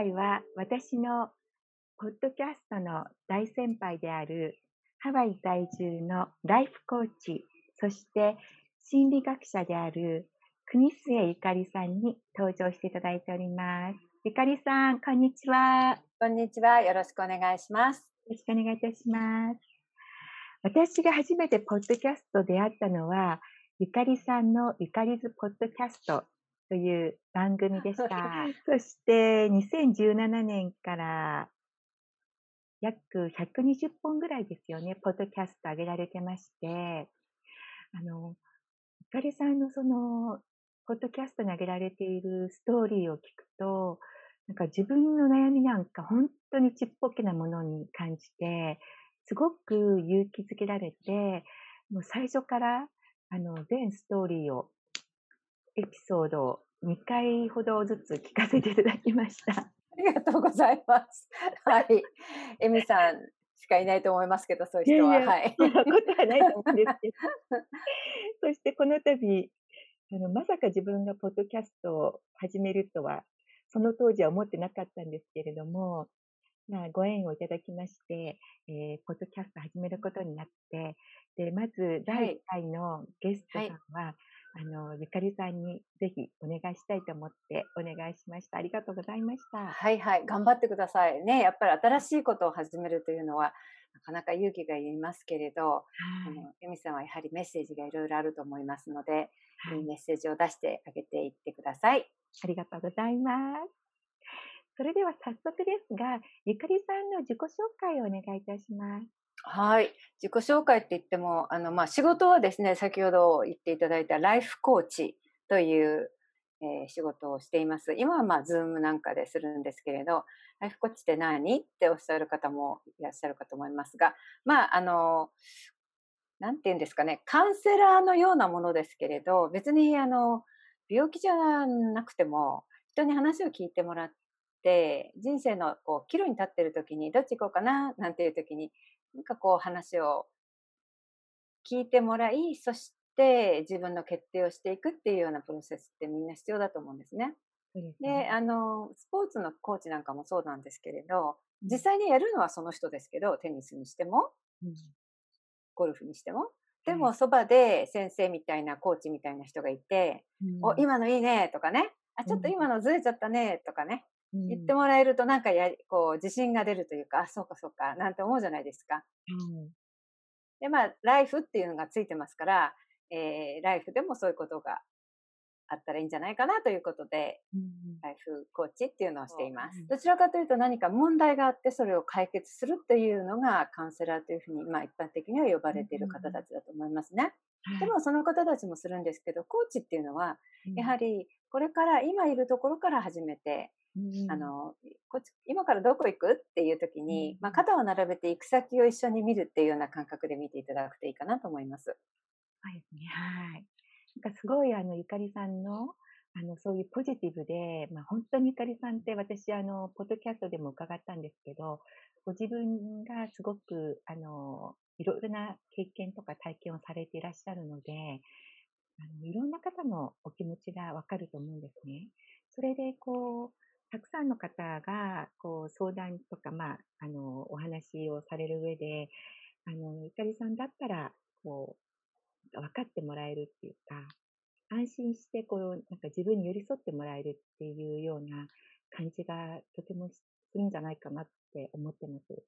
回は私のポッドキャストの大先輩であるハワイ在住のライフコーチ、そして心理学者である国末ゆかりさんに登場していただいております。ゆかりさん、こんにちは。こんにちは。よろしくお願いします。よろしくお願いいたします。私が初めてポッドキャストで会ったのは、ゆかりさんのゆかりずポッドキャストという番組でした。そして2017年から約120本ぐらいですよね、ポッドキャスト上げられてまして、あの、ゆかりさんのそのポッドキャストに上げられているストーリーを聞くと、なんか自分の悩みなんか本当にちっぽけなものに感じて、すごく勇気づけられて、もう最初からあの全ストーリーを、エピソードを2回ほどずつ聞かせていただきました。ありがとうございます。はい。エミさんしかいないと思いますけど、そういう人は。いやいやはい。そんなことはないと思うんですけど。そしてこの度、あの、まさか自分がポッドキャストを始めるとは、その当時は思ってなかったんですけれども、まあ、ご縁をいただきまして、えー、ポッドキャスト始めることになって、で、まず第1回のゲストさんは、はい、あの、ゆかりさんにぜひお願いしたいと思ってお願いしました。ありがとうございました。はいはい、頑張ってください。ね、やっぱり新しいことを始めるというのは、なかなか勇気がいりますけれど、はい、あの由美さんはやはりメッセージがいろいろあると思いますので、はい、メッセージを出してあげていってください。ありがとうございます。それでは早速ですが、ゆかりさんの自己紹介をお願いいたします。はい。自己紹介って言っても、あの、まあ、仕事はですね、先ほど言っていただいたライフコーチという、えー、仕事をしています。今はまあ、 Zoom なんかでするんですけれど、ライフコーチって何っておっしゃる方もいらっしゃるかと思いますが、まあ、あの、なんて言うんですかね、カウンセラーのようなものですけれど、別にあの、病気じゃなくても、人に話を聞いてもらって、人生のこう、岐路に立ってる時に、どっち行こうかな、なんていう時に、なんかこう話を聞いてもらい、そして自分の決定をしていくっていうようなプロセスってみんな必要だと思うんですね。で、あの、スポーツのコーチなんかもそうなんですけれど、実際にやるのはその人ですけど、テニスにしても、ゴルフにしても。でも、そばで先生みたいな、コーチみたいな人がいて、うん、お、今のいいねとかね、あ、ちょっと今のずれちゃったねとかね、うん、言ってもらえるとなんかや、こう、自信が出るというか、あ、そうかそうか、なんて思うじゃないですか。うん、で、まあ、ライフっていうのがついてますから、えー、ライフでもそういうことがあったらいいんじゃないかなということで、うん、ライフコーチっていうのをしています。どちらかというと何か問題があってそれを解決するというのがカウンセラーというふうに、まあ一般的には呼ばれている方たちだと思いますね。でもその方たちもするんですけど、コーチっていうのは、やはりこれから今いるところから始めて、あのこっち今からどこ行くっていう時に、まあ、肩を並べて行く先を一緒に見るっていうような感覚で見ていただくといいかなと思います。はい、はい。なんかすごいあの、ゆかりさんの、あの、そういうポジティブで、まあ本当にゆかりさんって私あの、ポッドキャストでも伺ったんですけど、ご自分がすごく、あの、いろいろな経験とか体験をされていらっしゃるので、あのいろんな方のお気持ちがわかると思うんですね。それで、こう、たくさんの方が、こう、相談とか、まあ、あの、お話をされる上で、あの、ゆかりさんだったら、こう、分かってもらえるっていうか、安心してこう、なんか自分に寄り添ってもらえるっていうような感じがとてもするんじゃないかなって思ってます。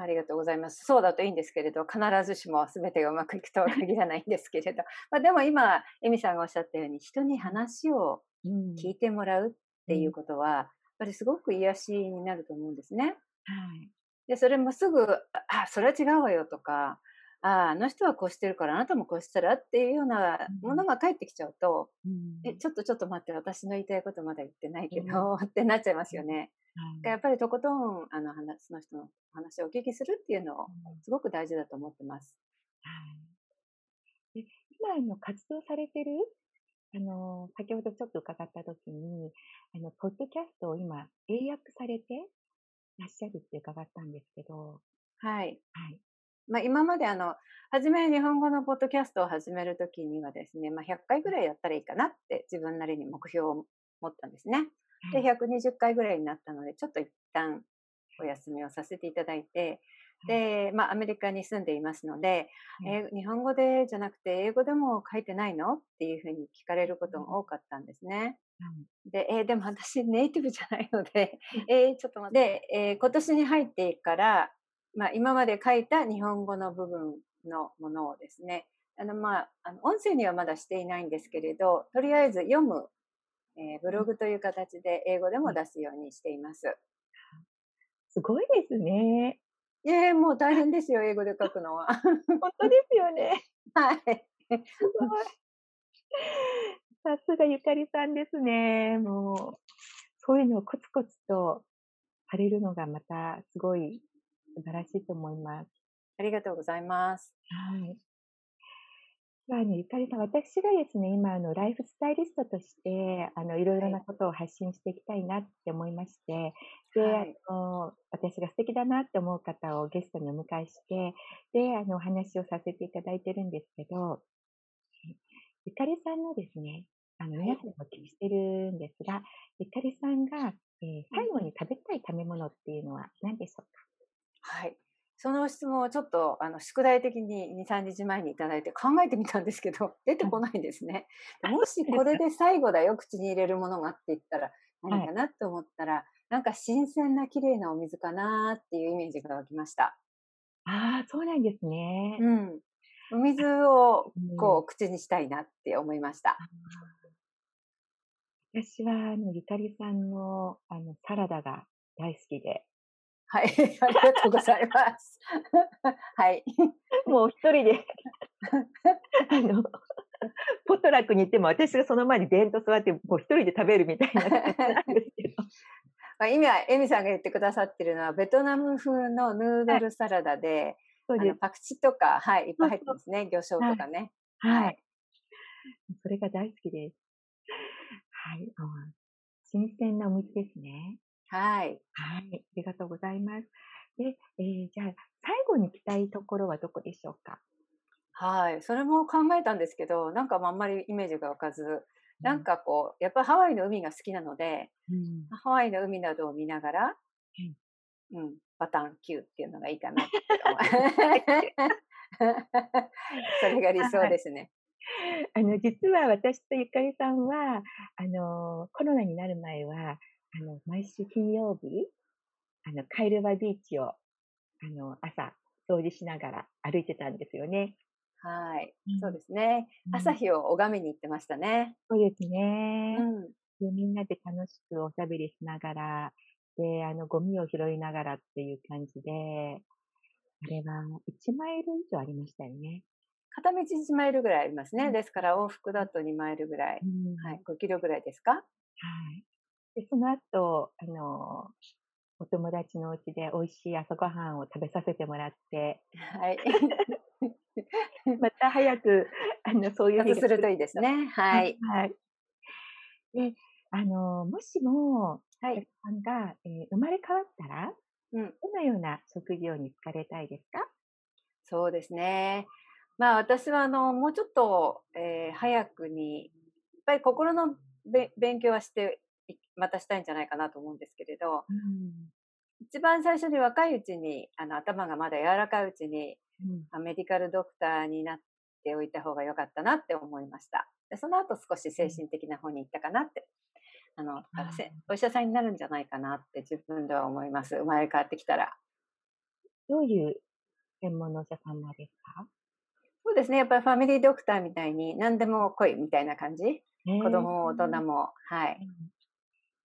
ありがとうございます。そうだといいんですけれど、必ずしも全てがうまくいくとは限らないんですけれど、まあ、でも今、エミさんがおっしゃったように、人に話を聞いてもらうっていうことは、やっぱりすごく癒しになると思うんですね。はい。で、それもすぐ、あ、それは違うわよとか、ああ、あの人はこうしてるからあなたもこうしたらっていうようなものが返ってきちゃうと、うん、え、ちょっとちょっと待って、私の言いたいことまだ言ってないけど、うん、ってなっちゃいますよね。うん、やっぱりとことん、あの、話、その人の話をお聞きするっていうのを、すごく大事だと思ってます。はい。で今、の、活動されてる、あの、先ほどちょっと伺ったときに、あの、ポッドキャストを今、英訳されてらっしゃるって伺ったんですけど、はい。はい。まあ、今まであの、初め日本語のポッドキャストを始めるときにはですね、まあ、100回ぐらいやったらいいかなって自分なりに目標を持ったんですね。で、120回ぐらいになったので、ちょっと一旦お休みをさせていただいて、で、まあ、アメリカに住んでいますので、え日本語でじゃなくて、英語でも書いてないの？っていうふうに聞かれることが多かったんですね。で、えー、でも私ネイティブじゃないので、えー、ちょっと待って、えー、今年に入ってから、まあ、今まで書いた日本語の部分のものをですね、あの、まあ、あの音声にはまだしていないんですけれど、とりあえず読む、えー、ブログという形で英語でも出すようにしています。すごいですね。ええ、もう大変ですよ、英語で書くのは。本当ですよね。はい。すごい。さすがゆかりさんですね。もう、そういうのをコツコツとされるのがまたすごい素晴らしいと思います。ありがとうございます。はい。まあね、ゆかりさん、私がですね、今、あの、ライフスタイリストとして、あの、い。ろいろなことを発信していきたいなって思いまして、で、はい、あの、私が素敵だなって思う方をゲストにお迎えして、で、あの、お話をさせていただいてるんですけど、ゆかりさんのですね、あの、皆さんもお聞きしてるんですが、ゆかりさんが、えー、最後に食べたい食べ物っていうのは何でしょうか？はい。その質問をちょっとあの宿題的に2、3日前にいただいて考えてみたんですけど、出てこないんですね。もしこれで最後だよ、口に入れるものがって言ったら 何かなって思ったら、はい、なんか新鮮な綺麗なお水かなっていうイメージが湧きました。ああ、そうなんですね。うん。お水をこう、口にしたいなって思いました。私は、あの、ゆかりさんの、あの、サラダが大好きで、はい、ありがとうございます。はい。もう一人で あの、ポトラックに行っても私がその前にデンと座って、もう一人で食べるみたいな感じなんですけど。まあ、今、エミさんが言ってくださってるのは、ベトナム風のヌードルサラダで、はい、パクチーとか、はい、いっぱい入ってますね。魚醤とかね。はい。はい、それが大好きです。はい。新鮮なお水ですね。はい。はい。ありがとうございます。で、えー、じゃあ、最後に行きたいところはどこでしょうか？はい。それも考えたんですけど、なんかあんまりイメージが湧かず、なんかこう、やっぱハワイの海が好きなので、うん、ハワイの海などを見ながら、うん、うん、パターン9っていうのがいいかなって思 それが理想 ですね。あの、実は私とゆかりさんは、あの、コロナになる前は、あの、毎週金曜日、あの、カイルバビーチを、あの、朝、掃除しながら歩いてたんですよね。はい、うん、そうですね。朝日を拝みに行ってましたね。そうですね。うん。で、みんなで楽しくおしゃべりしながら、で、あの、ゴミを拾いながらっていう感じで、あれは1マイル以上ありましたよね。片道1マイルぐらいありますね。ですから往復だと2マイルぐらい。うん、はい。5キロぐらいですか？はい。で、その後、あの、お友達のお家で美味しい朝ごはんを食べさせてもらって、はい。また早く、あの、そういう日がするといいですね。はい。はい。で、あの、もしも、はい。さんが、えー、生まれ変わったら、うん、どのような職業に就かれたいですか？そうですね。まあ私はあの、もうちょっと、えー、早くに、やっぱり心の勉強はしてまたしたいんじゃないかなと思うんですけれど、うん、一番最初に若いうちにあの頭がまだ柔らかいうちに、うん、メディカルドクターになっておいた方が良かったなって思いました。でその後少し精神的な方に行ったかなって。あのお医者さんになるんじゃないかなって自分では思います。生まれ変わってきたら。どういう専門のお医者様ですか？そうですね。やっぱりファミリードクターみたいに何でも来いみたいな感じ。子供も大人も、はい。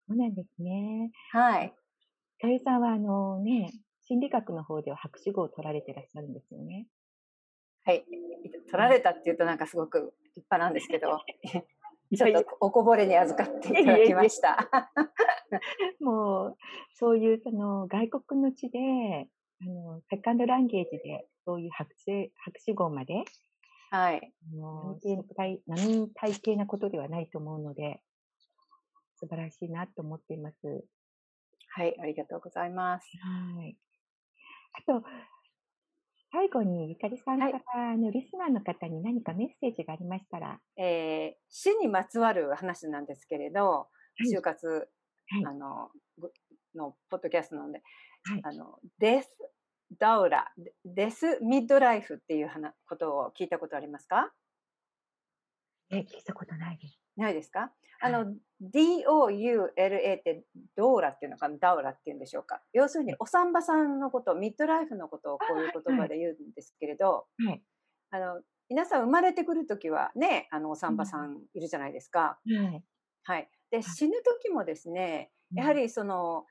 そうなんですね。はい。かゆさんは、あのね、心理学の方では博士号を取られてらっしゃるんですよね。はい。取られたっていうとなんかすごく立派なんですけど、ちょっとおこぼれに預かっていただきました。もう、そういうその外国の地で、あの、セカンドランゲージで、そういう博士、博士号まで、はい。あの、並大抵なことではないと思うので、素晴らしいなと思っています。はい、ありがとうございます。はい。あと、最後にゆかりさんから、はい、のリスナーの方に何かメッセージがありましたら。えー、死にまつわる話なんですけれど、就活あの、のポッドキャストなので、あの、デス、ダウラ、デスミッドライフっていうことを聞いたことありますか？え、聞いたことないです。ないですか？あの、DOULA ってドーラっていうのかな、ダウラっていうんでしょうか？要するに、お産婆さんのこと、ミッドライフのことをこういう言葉で言うんですけれど、はい、あの、皆さん生まれてくるときはね、あの、お産婆さんいるじゃないですか。はい。はい。で、死ぬ時もですね、やはりその、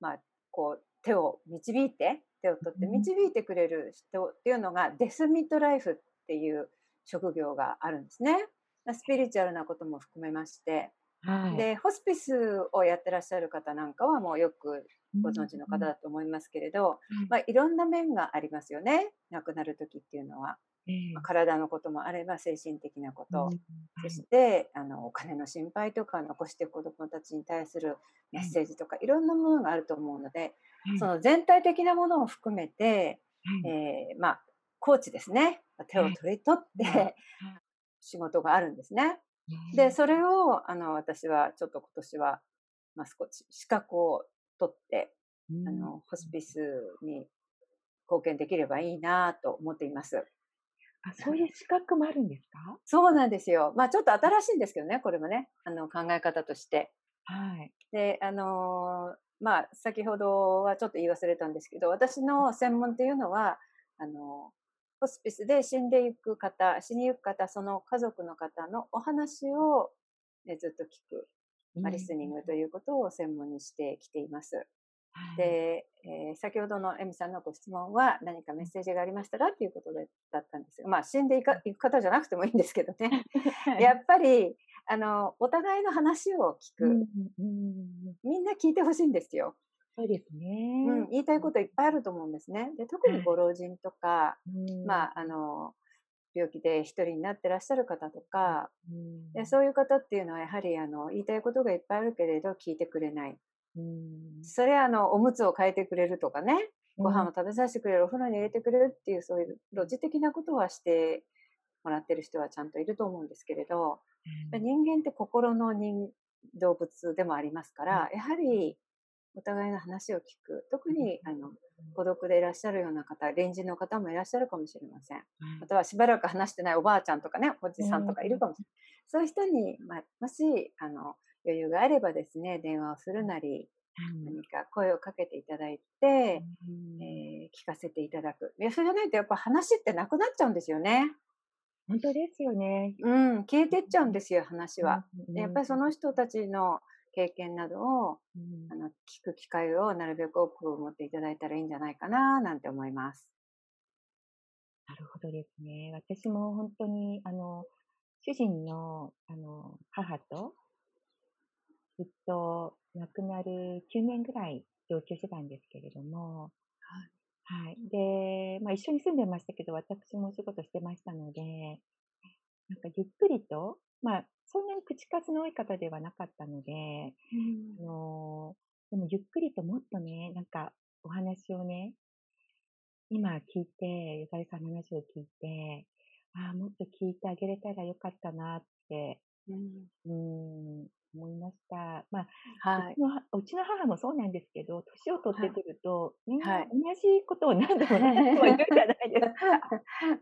まあ、こう、手を導いて、手を取って導いてくれる人っていうのが、デスミッドライフっていう職業があるんですね。スピリチュアルなことも含めまして、はい、でホスピスをやってらっしゃる方なんかはもうよくご存知の方だと思いますけれど、うん、まあ、いろんな面がありますよね。亡くなる時っていうのは。まあ、体のこともあれば精神的なこと、うん、そしてあのお金の心配とか残していく子どもたちに対するメッセージとか、いろんなものがあると思うので、その全体的なものを含めて、えー、まあコーチですね。手を取り取って仕事があるんですね。で、それを、あの、私はちょっと今年は、まあ、少し資格を取って、あの、ホスピスに貢献できればいいなと思っています。あ、そういう資格もあるんですか？そうなんですよ。まあ、ちょっと新しいんですけどね、これもね、あの、考え方として。はい。で、あのまあ、先ほどはちょっと言い忘れたんですけど、私の専門っていうのは、あのホスピスで死んでいく方、死にゆく方、その家族の方のお話を、ね、ずっと聞く、まあ、リスニングということを専門にしてきています。で、えー、先ほどのエミさんのご質問は何かメッセージがありましたらということでだったんですが、まあ死んでいく方じゃなくてもいいんですけどね。やっぱり、あの、お互いの話を聞く。みんな聞いてほしいんですよ。そうですね。うん、言いたいこといっぱいあると思うんですね。で、特にご老人とか、まあ、あの、病気で一人になってらっしゃる方とか、でそういう方っていうのはやはりあの言いたいことがいっぱいあるけれど聞いてくれない。それはあのおむつを変えてくれるとかね、ご飯を食べさせてくれる、お風呂に入れてくれるっていうそういうロジ的なことはしてもらってる人はちゃんといると思うんですけれど、人間って心の人動物でもありますから、やはりお互いの話を聞く。特に、あの、孤独でいらっしゃるような方、隣人の方もいらっしゃるかもしれません。またはしばらく話してないおばあちゃんとかね、おじさんとかいるかもしれない。そういう人に、まあ、もし、あの、余裕があればですね、電話をするなり、何か声をかけていただいて、えー、聞かせていただく。いや、それじゃないとやっぱ話ってなくなっちゃうんですよね。本当ですよね。うん、消えてっちゃうんですよ、話は。やっぱりその人たちの経験などを、うん、あの聞く機会をなるべく多く持っていただいたらいいんじゃないかななんて思います。なるほどですね。私も本当に、あの、主人の、あの、母と、ずっと亡くなる9年ぐらい同居してたんですけれども、はい。はい。で、まあ一緒に住んでましたけど、私もお仕事してましたので、なんかゆっくりと、まあそんなに口数の多い方ではなかったので、うん、あのでもゆっくりともっとね、なんかお話をね、今聞いて、ゆかりさんの話を聞いて、ああ、もっと聞いてあげれたらよかったなって、うん、うん思いました。まあ、はい、うちのうちの母もそうなんですけど、年を取ってくると、はい、みんな同じことを何度も何度も言うじゃないですか。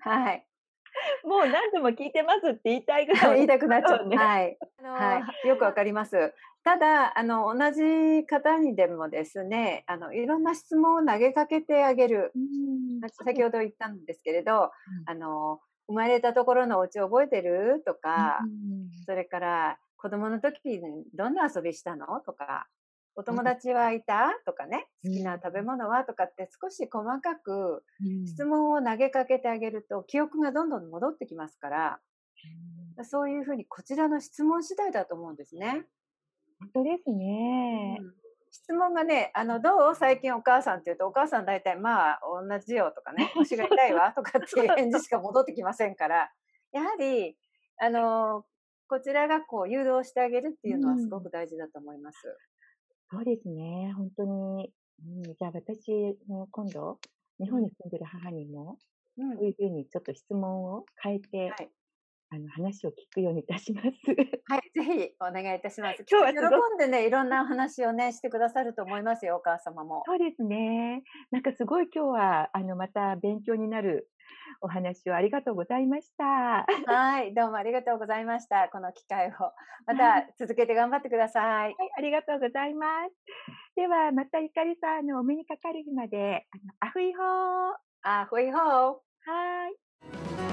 はい。もう何度も聞いてますって言いたいぐらい。言いたくなっちゃうね。はい。あのはい、よくわかります。ただ、あの、同じ方にでもですね、あの、いろんな質問を投げかけてあげる。先ほど言ったんですけれど、うん、あの、生まれたところのお家覚えてる？とか、それから子供の時にどんな遊びしたの？とか、お友達はいた？とかね、好きな食べ物は？とかって少し細かく質問を投げかけてあげると記憶がどんどん戻ってきますから、そういうふうにこちらの質問次第だと思うんですね。本当ですね。うん、質問がね、あの、どう？最近お母さんって言うと、お母さん大体まあ同じよとかね、腰が痛いわとかっていう返事しか戻ってきませんから、やはり、あの、こちらがこう誘導してあげるっていうのはすごく大事だと思います。そうですね。本当に。うん、じゃあ私も今度、日本に住んでる母にも、そういうふうにちょっと質問を変えて、はい。あの話を聞くようにいたします。はい、ぜひお願いいたします。今日は喜んでね、いろんな話をね、してくださると思いますよ、お母様も。そうですね。なんかすごい今日は、あの、また勉強になるお話をありがとうございました。はい、どうもありがとうございました。この機会を。また続けて頑張ってください。はい、ありがとうございます。では、またゆかりさんのお目にかかる日まで、あの、アフイホー。アフイホー。はい。